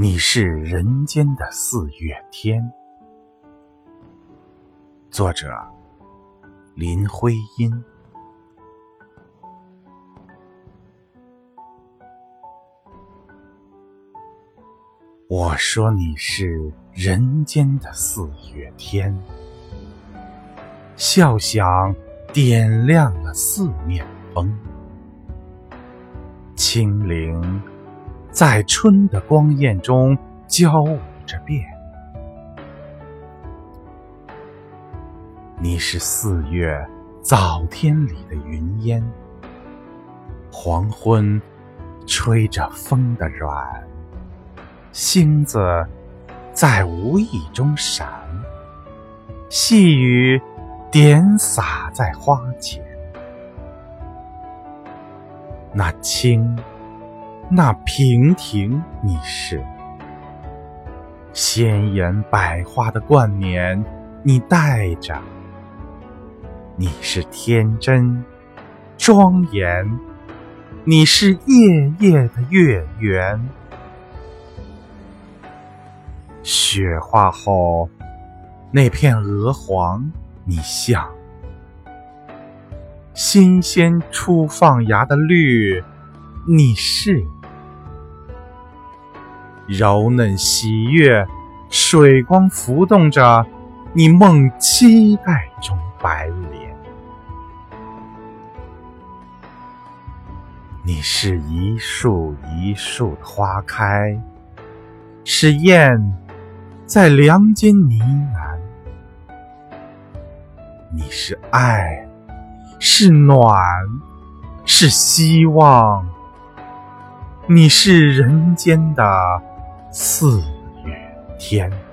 你是人间的四月天。作者：林徽因。我说你是人间的四月天，笑响点亮了四面风，清灵。在春的光艳中交舞着变，你是四月早天里的云烟，黄昏吹着风的软，星子在无意中闪，细雨点洒在花前，那青。那亭亭，你是鲜艳百花的冠冕，你戴着；你是天真庄严，你是夜夜的月圆。雪化后那片鹅黄，你像新鲜初放芽的绿，你是。柔嫩喜悦，水光浮动着你梦期待中白莲。你是一树一树的花开，是燕在梁间呢喃。你是爱，是暖，是希望。你是人间的。四月天。